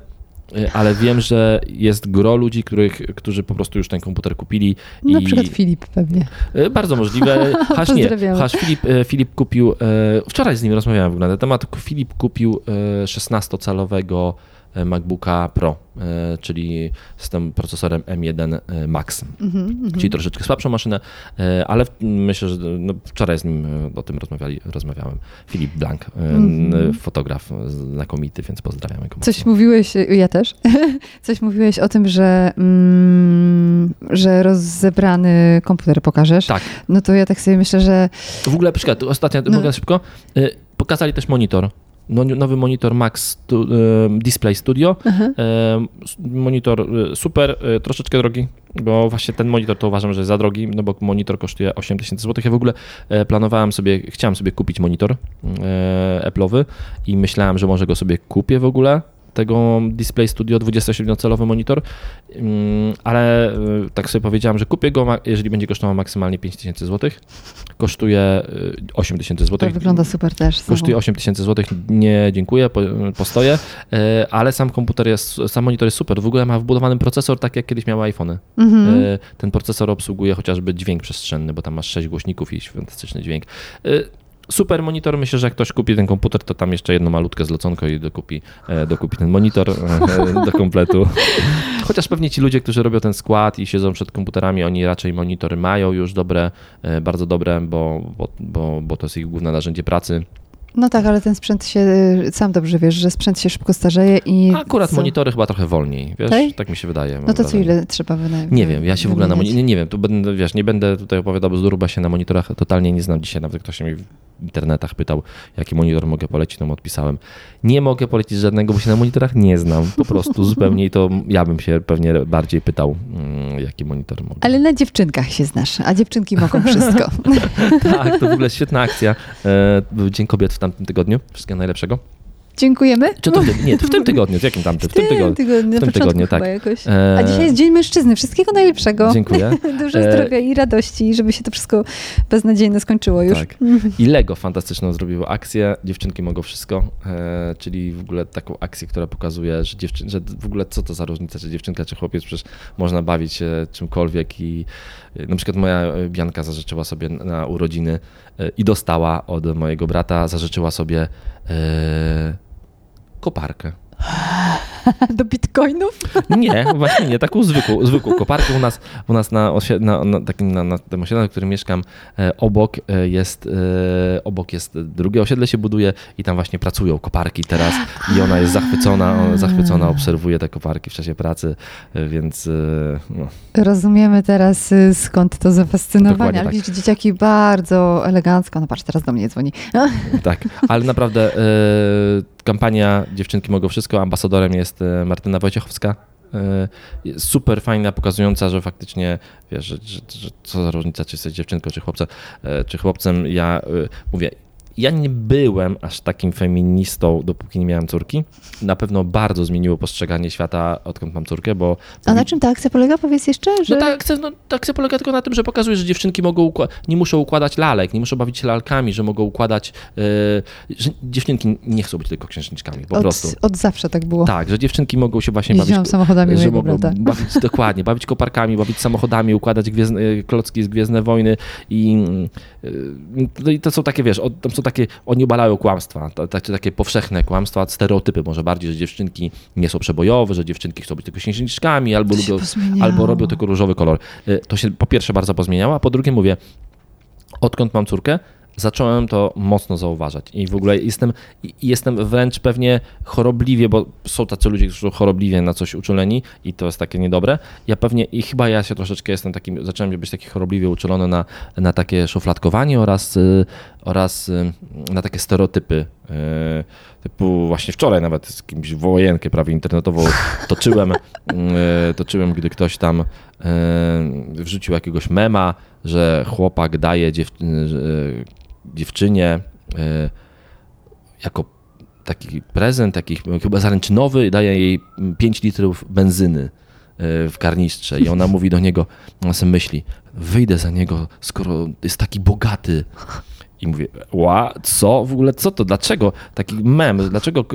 ale wiem, że jest gro ludzi, których, którzy po prostu już ten komputer kupili. Na i przykład Filip pewnie. E, Bardzo możliwe. (laughs) Hasz nie. Hasz Filip, e, Filip kupił, wczoraj z nim rozmawiałem w ogóle na ten temat. Filip kupił e, 16-calowego e, MacBooka Pro, e, czyli z tym procesorem M1 e, Max, Mhm, czyli troszeczkę słabszą maszynę, e, ale myślę, że no, wczoraj z nim e, o tym rozmawiali, rozmawiałem. Filip Blank, e, Mhm. e, fotograf znakomity, więc pozdrawiamy go. Coś mówiłeś, ja też, (laughs) coś mówiłeś o tym, że, mm, że rozebrany komputer pokażesz. Tak, No to ja tak sobie myślę, że W ogóle, przykład, ostatnio, No. mogę szybko, pokazali też monitor. No, nowy monitor Max y, Display Studio. Y, s- Monitor y, super, troszeczkę drogi, bo właśnie ten monitor to uważam, że jest za drogi, no bo monitor kosztuje 8000 zł. Ja w ogóle e, planowałem sobie, chciałem sobie kupić monitor e, Apple'owy i myślałem, że może go sobie kupię w ogóle tego Display Studio 27-calowy monitor, Mm, ale y, tak sobie powiedziałem, że kupię go, jeżeli będzie kosztował maksymalnie 5000 zł. Kosztuje y, 8000 zł. to wygląda super też. Kosztuje 8000 zł, nie dziękuję, po, postoję, e, ale sam komputer jest, sam monitor jest super. W ogóle ma wbudowany procesor, tak jak kiedyś miały iPhony. Mhm. Ten procesor obsługuje chociażby dźwięk przestrzenny, bo tam masz 6 głośników i fantastyczny dźwięk. Super monitor, myślę, że jak ktoś kupi ten komputer, to tam jeszcze jedno malutkie zloconko i dokupi, e, dokupi ten monitor e, do kompletu. (laughs) Chociaż pewnie ci ludzie, którzy robią ten skład i siedzą przed komputerami, oni raczej monitory mają już dobre, e, bardzo dobre, bo, bo, bo, bo to jest ich główne narzędzie pracy. No tak, ale ten sprzęt się, sam dobrze wiesz, że sprzęt się szybko starzeje i... Akurat co? monitory chyba trochę wolniej, wiesz, Tak? tak mi się wydaje. No to co, ile trzeba wynająć? Nie wiem, ja się w ogóle na moni- nie, nie wiem, tu będę, wiesz, nie będę tutaj opowiadał bzdur, bo się na monitorach totalnie nie znam. Dzisiaj nawet ktoś mnie w internetach pytał, jaki monitor mogę polecić, to mu odpisałem. Nie mogę polecić żadnego, bo się na monitorach nie znam, po prostu (laughs) zupełnie i to ja bym się pewnie bardziej pytał, mm, jaki monitor mogę. Ale na dziewczynkach się znasz, a dziewczynki mogą wszystko. (laughs) Tak, to w ogóle świetna akcja. E, Dzień Kobiet w tamtym tygodniu, wszystkiego najlepszego. Dziękujemy. Czy to w tym, nie, w tym tygodniu, w jakim tamtym? W tym tygodniu. tygodniu, w tym tygodniu, tak. jakoś. E, A dzisiaj jest Dzień Mężczyzny. Wszystkiego najlepszego. Dziękuję. (laughs) Dużo E, zdrowia i radości, żeby się to wszystko beznadziejnie skończyło już. Tak. I Lego fantastyczną zrobiło akcję. Dziewczynki mogą wszystko, e, czyli w ogóle taką akcję, która pokazuje, że, dziewczyn, że w ogóle co to za różnica, czy dziewczynka, czy chłopiec, przecież można bawić się czymkolwiek i na przykład moja Bianka zażyczyła sobie na urodziny i dostała od mojego brata, zażyczyła sobie koparkę. (laughs) Do bitcoinów? Nie, właśnie nie, taką zwykłą, zwykłą koparkę u nas, u nas na, na, na, takim, na, na tym osiedlu, na którym mieszkam, e, obok e, jest, e, obok jest drugie osiedle się buduje i tam właśnie pracują koparki teraz i ona jest zachwycona, ona zachwycona obserwuje te koparki w czasie pracy, więc no, Rozumiemy teraz skąd to zafascynowanie. Dokładnie Ale tak. widzisz, dzieciaki bardzo elegancko. No patrz, teraz do mnie dzwoni. tak, ale naprawdę kampania Dziewczynki mogą wszystko, ambasadorem jest e, Martyna Wojciechowska. E, Super fajna, pokazująca, że faktycznie wiesz, że, że, że co za różnica, czy jesteś dziewczynką, czy chłopcem, czy chłopcem. Ja e, mówię, ja nie byłem aż takim feministą, dopóki nie miałem córki. Na pewno bardzo zmieniło postrzeganie świata, odkąd mam córkę, bo A na czym ta akcja polega? Powiedz jeszcze, że... no ta akcja, no, ta akcja polega tylko na tym, że pokazuje, że dziewczynki mogą ukła- nie muszą układać lalek, nie muszą bawić się lalkami, że mogą układać, yy, że dziewczynki nie chcą być tylko księżniczkami, po od, prostu. od zawsze tak było. Tak, że dziewczynki mogą się właśnie Jeździłam bawić. samochodami że mogą brata. (laughs) bawić, dokładnie, bawić koparkami, bawić samochodami, układać gwiezdne, klocki z Gwiezdne Wojny i, yy, no i to są takie, wiesz, o- tam są takie, oni obalają kłamstwa, takie powszechne kłamstwa, stereotypy może bardziej, że dziewczynki nie są przebojowe, że dziewczynki chcą być tylko księżniczkami albo lubią, albo robią tylko różowy kolor. Y, To się po pierwsze bardzo pozmieniało, a po drugie mówię, odkąd mam córkę, zacząłem to mocno zauważać i w ogóle jestem, jestem wręcz pewnie chorobliwie, bo są tacy ludzie, którzy są chorobliwie na coś uczuleni i to jest takie niedobre. Ja pewnie i chyba ja się troszeczkę jestem takim, zacząłem być taki chorobliwie uczulony na, na takie szufladkowanie oraz, y, oraz y, na takie stereotypy. Y, typu właśnie wczoraj nawet z kimś wojenkę prawie internetową toczyłem, toczyłem, gdy ktoś tam wrzucił jakiegoś mema, że chłopak daje dziew dziewczynie e, jako taki prezent, taki chyba zaręczynowy, daje jej 5 litrów benzyny e, w karnistrze i ona mówi do niego, ona sobie myśli, wyjdę za niego, skoro jest taki bogaty. I mówię, ła, co? W ogóle co to? Dlaczego taki mem? Dlaczego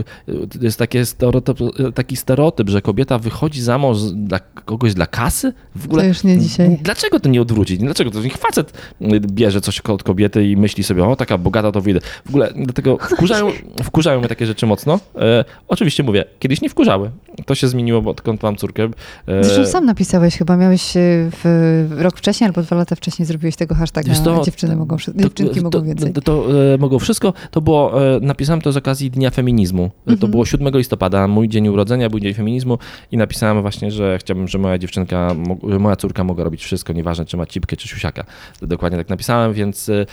jest takie stereotyp, taki stereotyp, że kobieta wychodzi za mąż dla kogoś dla kasy? W ogóle, to już nie dzisiaj. Dlaczego to nie odwrócić? Dlaczego to niech facet bierze coś od kobiety i myśli sobie, o taka bogata to wyjdę. W ogóle dlatego wkurzają, (laughs) wkurzają mnie takie rzeczy mocno. E, oczywiście mówię, kiedyś nie wkurzały. To się zmieniło, bo odkąd mam córkę. E, Zresztą sam napisałeś chyba, miałeś e, w rok wcześniej albo dwa lata wcześniej zrobiłeś tego hashtaga to, dziewczyny mogą, dziewczynki to, mogą więcej więcej. To, e, mogło wszystko. To było, e, napisałem to z okazji Dnia Feminizmu. Mhm. To było 7 listopada, mój dzień urodzenia, był dzień feminizmu i napisałem właśnie, że chciałbym, że moja dziewczynka, moja córka mogła robić wszystko, nieważne czy ma cipkę czy siusiaka. Dokładnie tak napisałem, więc e,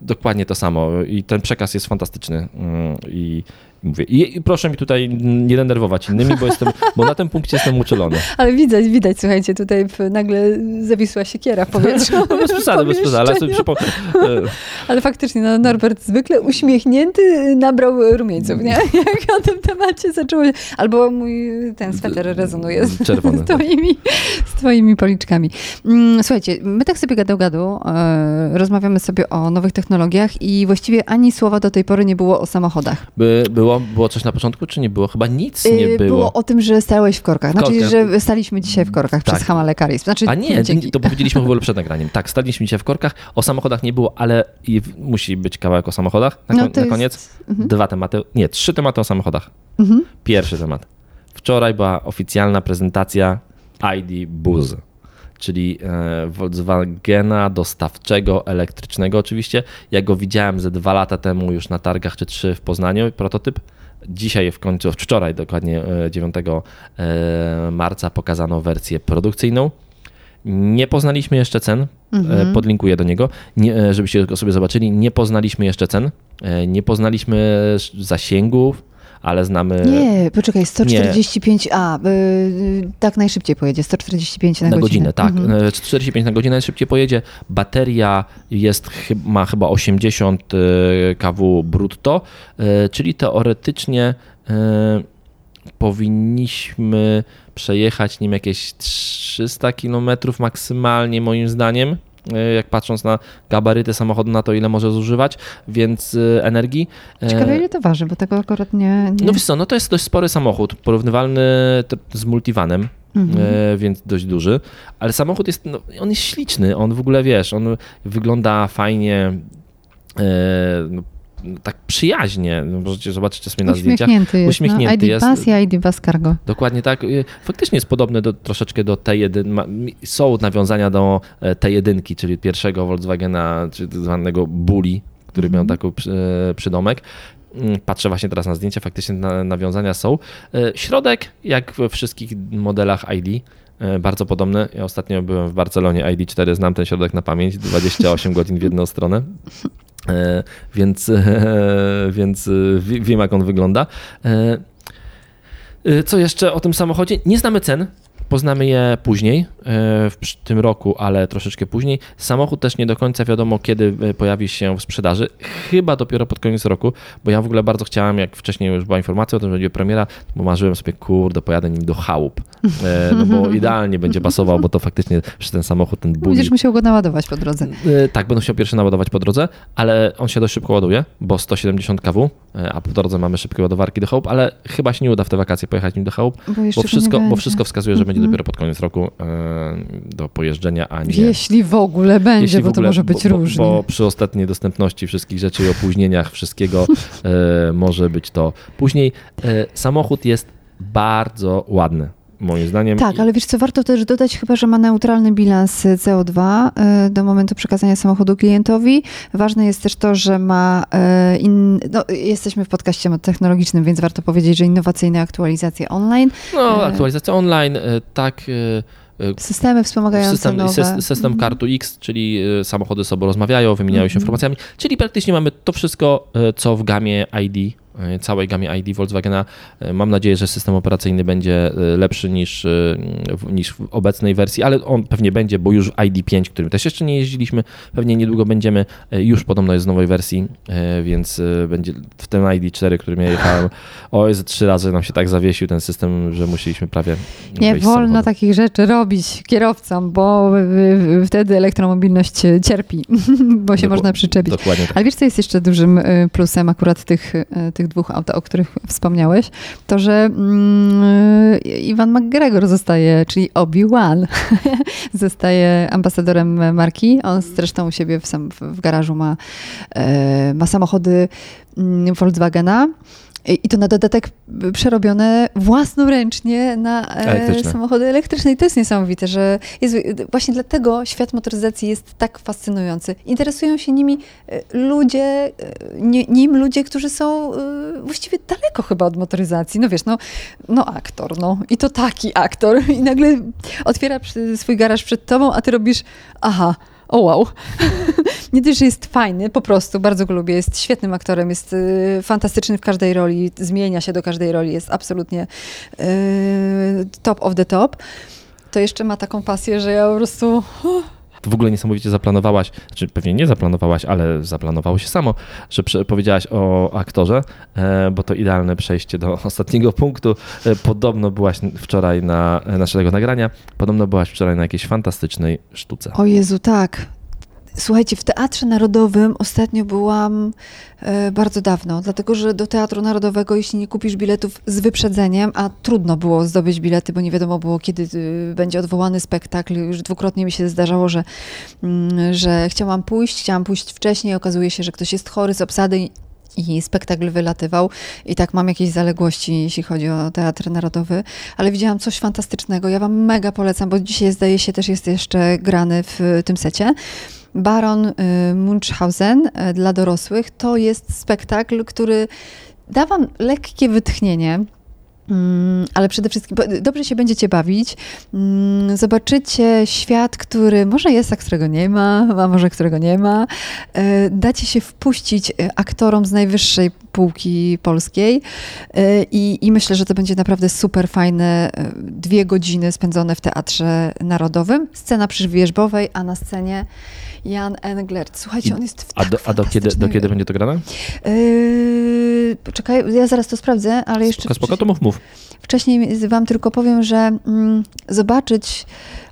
dokładnie to samo. I ten przekaz jest fantastyczny. Mm, I Mówię, i, proszę mi tutaj nie denerwować innymi, bo, jestem, bo na tym punkcie jestem uczulony. (laughs) Ale widać, widać, słuchajcie, tutaj nagle zawisła siekiera w powietrzu. (laughs) No, bez przesady, bez przesady, ale sobie przypo... (laughs) Ale faktycznie, no, Norbert zwykle uśmiechnięty nabrał rumieńców, nie? Jak o tym temacie zaczęło się... Albo mój ten sweter rezonuje z, z, twoimi, z twoimi policzkami. Mm, słuchajcie, my tak sobie gadu gadu e, rozmawiamy sobie o nowych technologiach i właściwie ani słowa do tej pory nie było o samochodach. By, było było, było coś na początku, czy nie było? Chyba nic nie y, było. Było o tym, że stałeś w korkach. Znaczy, że staliśmy dzisiaj w korkach tak. przez hamalekarizm. Znaczy, A nie, dzięki. to powiedzieliśmy w ogóle przed nagraniem. Tak, staliśmy dzisiaj w korkach. O samochodach nie było, ale musi być kawałek o samochodach na, no na koniec. Jest... Mhm. Dwa tematy, nie, trzy tematy o samochodach. Mhm. Pierwszy temat. Wczoraj była oficjalna prezentacja ID Buzz czyli e, Volkswagena dostawczego, elektrycznego oczywiście. Ja go widziałem ze dwa lata temu już na targach czy trzy w Poznaniu, prototyp. Dzisiaj w końcu, wczoraj dokładnie 9 e, e, marca pokazano wersję produkcyjną. Nie poznaliśmy jeszcze cen, mhm. podlinkuję do niego, nie, żebyście go sobie zobaczyli. Nie poznaliśmy jeszcze cen, nie poznaliśmy zasięgów, ale znamy... Nie, poczekaj, 145A, y, tak najszybciej pojedzie, 145 na, na godzinę. godzinę tak, mhm. 145 na godzinę najszybciej pojedzie. Bateria jest, ma chyba 80 y, kW brutto, y, czyli teoretycznie powinniśmy przejechać nim jakieś 300 km maksymalnie moim zdaniem. E, jak patrząc na gabaryty samochodu, na to ile może zużywać, więc e, energii. E, Ciekawe ile to waży, bo tego akurat nie... nie... No wiesz co, no to jest dość spory samochód, porównywalny z multivanem. Mhm. więc dość duży, ale samochód jest, no, on jest śliczny, on w ogóle, wiesz, on wygląda fajnie, no, tak przyjaźnie. No, możecie zobaczyć sobie na zdjęciach. Jest, no. Uśmiechnięty no. ID Pass i ID Pass Cargo. Dokładnie tak. Y, faktycznie jest podobny do, troszeczkę do T1. Są nawiązania do e, T1, czyli pierwszego Volkswagena, czy zwanego Bully, który mm. miał mhm. taki e, przydomek. Mm, patrzę właśnie teraz na zdjęcia, faktycznie nawiązania są. E, środek, jak we wszystkich modelach ID, bardzo podobny. Ja ostatnio byłem w Barcelonie ID4, znam ten środek na pamięć, 28 godzin w jedną stronę. E, więc, (laughs) więc e, wiem, jak on wygląda. E, co jeszcze o tym samochodzie? Nie znamy cen. Poznamy je później, w tym roku, ale troszeczkę później. Samochód też nie do końca wiadomo, kiedy pojawi się w sprzedaży. Chyba dopiero pod koniec roku, bo ja w ogóle bardzo chciałem, jak wcześniej już była informacja o tym, że będzie premiera, bo marzyłem sobie, kurde, pojadę nim do chałup. No bo (laughs) idealnie będzie pasował, bo to faktycznie przez ten samochód, ten bully... Będziesz musiał go naładować po drodze. Tak, będę musiał pierwszy naładować po drodze, ale on się dość szybko ładuje, bo 170 kW, a po drodze mamy szybkie ładowarki do chałup, ale chyba się nie uda w te wakacje pojechać nim do chałup, bo, bo wszystko, bo wszystko wskazuje, że będzie (laughs) dopiero pod koniec roku do pojeżdżenia, a nie... Jeśli w ogóle będzie, Jeśli bo ogóle, to może być bo, różnie. Bo, bo przy ostatniej dostępności wszystkich rzeczy i opóźnieniach wszystkiego (laughs) e, może być to później. E, samochód jest bardzo ładny. Moim zdaniem. Tak, ale wiesz co, warto też dodać chyba, że ma neutralny bilans CO2 y, do momentu przekazania samochodu klientowi. Ważne jest też to, że ma y, in, no, jesteśmy w podcaście technologicznym, więc warto powiedzieć, że innowacyjne aktualizacje online. No, aktualizacja online, y, tak. Systemy wspomagające system, nowe. System kartu X, czyli samochody sobie rozmawiają, wymieniają się mm -hmm. informacjami, czyli praktycznie mamy to wszystko, co w gamie ID całej gamie ID Volkswagena. E, mam nadzieję, że system operacyjny będzie e, lepszy niż, niż w obecnej wersji, ale on pewnie będzie, bo już ID5, którym też jeszcze nie jeździliśmy, pewnie niedługo będziemy, już podobno jest w nowej wersji, więc będzie w ten ID4, którym ja jechałem, oj, ze trzy razy nam się tak zawiesił ten system, że musieliśmy prawie Nie wolno takich rzeczy robić kierowcom, bo wtedy elektromobilność cierpi, (laughs) bo się można przyczepić. Dokładnie tak. Ale wiesz, co jest jeszcze dużym plusem akurat tych, tych tych dwóch aut, o których wspomniałeś, to że mm, Iwan McGregor zostaje, czyli Obi-Wan, (laughs) zostaje ambasadorem marki. On zresztą u siebie w, sam, w garażu ma, e, ma samochody mm, Volkswagena. I to na dodatek przerobione własnoręcznie na e, elektryczne. samochody elektryczne. I to jest niesamowite, że jest, właśnie dlatego świat motoryzacji jest tak fascynujący. Interesują się nimi e, ludzie, e, nim ludzie, którzy są właściwie daleko chyba od motoryzacji. No wiesz, no, no aktor, no i to taki aktor. (laughs) I nagle otwiera swój garaż przed tobą, a ty robisz, aha, o wow. (laughs) Nie tylko, że jest fajny, po prostu, bardzo go lubię, jest świetnym aktorem, jest y, fantastyczny w każdej roli, zmienia się do każdej roli, jest absolutnie y, top of the top. To jeszcze ma taką pasję, że ja po prostu... w ogóle niesamowicie zaplanowałaś, znaczy pewnie nie zaplanowałaś, ale zaplanowało się samo, że powiedziałaś o aktorze, e, bo to idealne przejście do (laughs) ostatniego punktu. E, podobno byłaś wczoraj na naszego nagrania, podobno byłaś wczoraj na jakiejś fantastycznej sztuce. O Jezu, tak. Słuchajcie, w Teatrze Narodowym ostatnio byłam e, bardzo dawno, dlatego że do Teatru Narodowego, jeśli nie kupisz biletów z wyprzedzeniem, a trudno było zdobyć bilety, bo nie wiadomo było, kiedy y, będzie odwołany spektakl. Już dwukrotnie mi się zdarzało, że, mm, że chciałam pójść, chciałam pójść wcześniej, okazuje się, że ktoś jest chory z obsady i spektakl wylatywał i tak mam jakieś zaległości, jeśli chodzi o Teatr Narodowy, ale widziałam coś fantastycznego. Ja wam mega polecam, bo dzisiaj zdaje się też jest jeszcze grany w tym secie. Baron y, Munchausen y, dla dorosłych to jest spektakl, który da wam lekkie wytchnienie. Mm, ale przede wszystkim dobrze się będziecie bawić. Mm, zobaczycie świat, który może jest, a którego nie ma, a może którego nie ma. Y, dacie się wpuścić aktorom z najwyższej półki polskiej i, i myślę, że to będzie naprawdę super fajne dwie godziny spędzone w Teatrze Narodowym. Scena przywieszbowej, a na scenie Jan Englert. Słuchajcie, on jest w A, do, a do, kiedy, do kiedy będzie to grane? Yy, czekaj, ja zaraz to sprawdzę, ale jeszcze... Spoko, spoko to mów, mów. Wcześniej wam tylko powiem, że mm, zobaczyć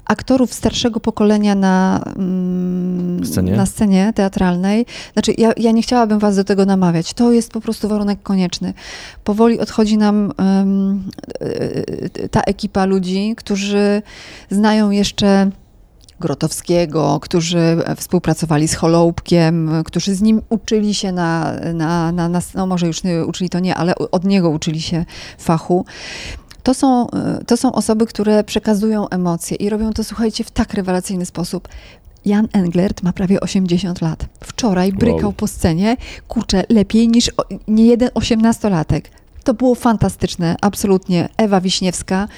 aktorów starszego pokolenia na, mm, scenie? na scenie teatralnej. Znaczy, ja, ja, nie chciałabym was do tego namawiać. To jest po prostu warunek konieczny. Powoli odchodzi nam um, ta ekipa ludzi, którzy znają jeszcze Grotowskiego, którzy współpracowali z Holoubkiem, którzy z nim uczyli się na, na, na, na no może już uczyli to nie, ale od niego uczyli się fachu. To są, to są osoby, które przekazują emocje i robią to, słuchajcie, w tak rewelacyjny sposób. Jan Englert ma prawie 80 lat. Wczoraj brykał wow. po scenie, kurczę, lepiej niż nie jeden osiemnastolatek. To było fantastyczne, absolutnie. Ewa Wiśniewska,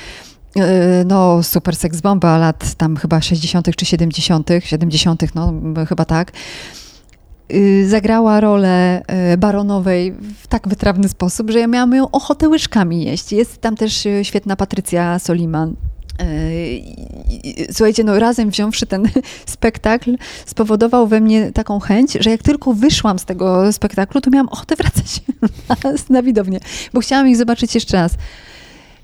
no, super seks bomba lat tam chyba 60. czy 70., 70., no chyba tak. Y, zagrała rolę e, baronowej w tak wytrawny sposób, że ja miałam ją ochotę łyżkami jeść. Jest tam też świetna Patrycja Soliman. Słuchajcie, no razem wziąwszy ten (laughs) spektakl, spowodował we mnie taką chęć, że jak tylko wyszłam z tego spektaklu, to miałam ochotę wracać (laughs) na widownię, bo chciałam ich zobaczyć jeszcze raz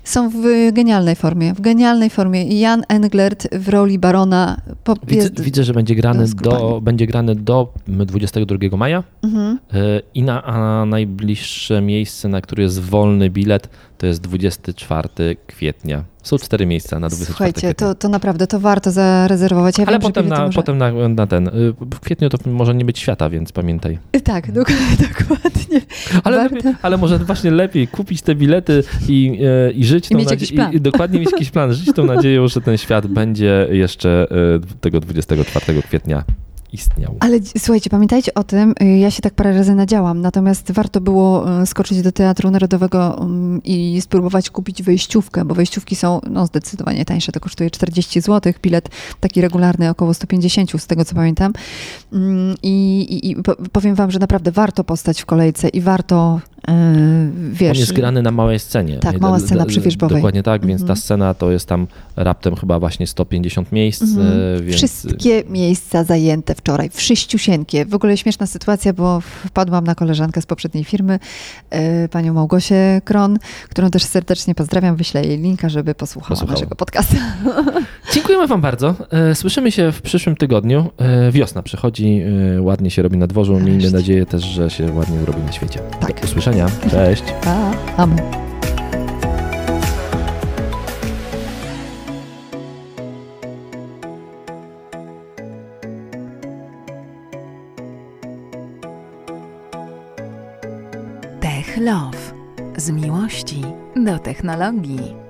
są w genialnej formie, w genialnej formie. Jan Englert w roli barona widzę, widzę, że będzie grany, do, będzie grany do 22 maja mhm. E, i na a najbliższe miejsce, na które jest wolny bilet, to jest 24 kwietnia. Są cztery miejsca na 24 Słuchajcie, to, to naprawdę, to warto zarezerwować. Ja Ale wiem, potem, na, może... potem na, na ten. y, W kwietniu to może nie być świata, więc pamiętaj. Tak, (laughs) dok- dokładnie. Ale, Warto. lepiej, ale może właśnie lepiej kupić te bilety i, e, i żyć I tą mieć nadzie- jakiś plan. I, i dokładnie mieć jakiś plan. Żyć tą (laughs) nadzieją, że ten świat będzie jeszcze e, tego 24 kwietnia istniał. Ale słuchajcie, pamiętajcie o tym, y, ja się tak parę razy nadziałam, natomiast warto było y, skoczyć do Teatru Narodowego mm, i spróbować kupić wejściówkę, bo wejściówki są no, zdecydowanie tańsze, to kosztuje 40 zł, bilet taki regularny około 150 z tego co pamiętam. Mm, I, i, i po- powiem wam, że naprawdę warto postać w kolejce i warto, y, wiesz... On jest grany na małej scenie. Tak, mała scena d- przywierzbowej. Dokładnie tak, więc ta Mhm. scena to jest tam raptem chyba właśnie 150 miejsc, Mhm. e, więc... Wszystkie miejsca zajęte wczoraj, wszyściusieńkie. W ogóle śmieszna sytuacja, bo wpadłam na koleżankę z poprzedniej firmy, e, panią Małgosię Kron, którą też serdecznie pozdrawiam. Wyślę jej linka, żeby posłuchała, naszego podcastu. (laughs) Dziękujemy Wam bardzo. E, Słyszymy się w przyszłym tygodniu. Wiosna przychodzi, ładnie się robi na dworzu. Miejmy nadzieję też, że się ładnie robi na świecie. Tak. Do usłyszenia. Cześć. Pa. Amen. Tech Love. Z miłości do technologii.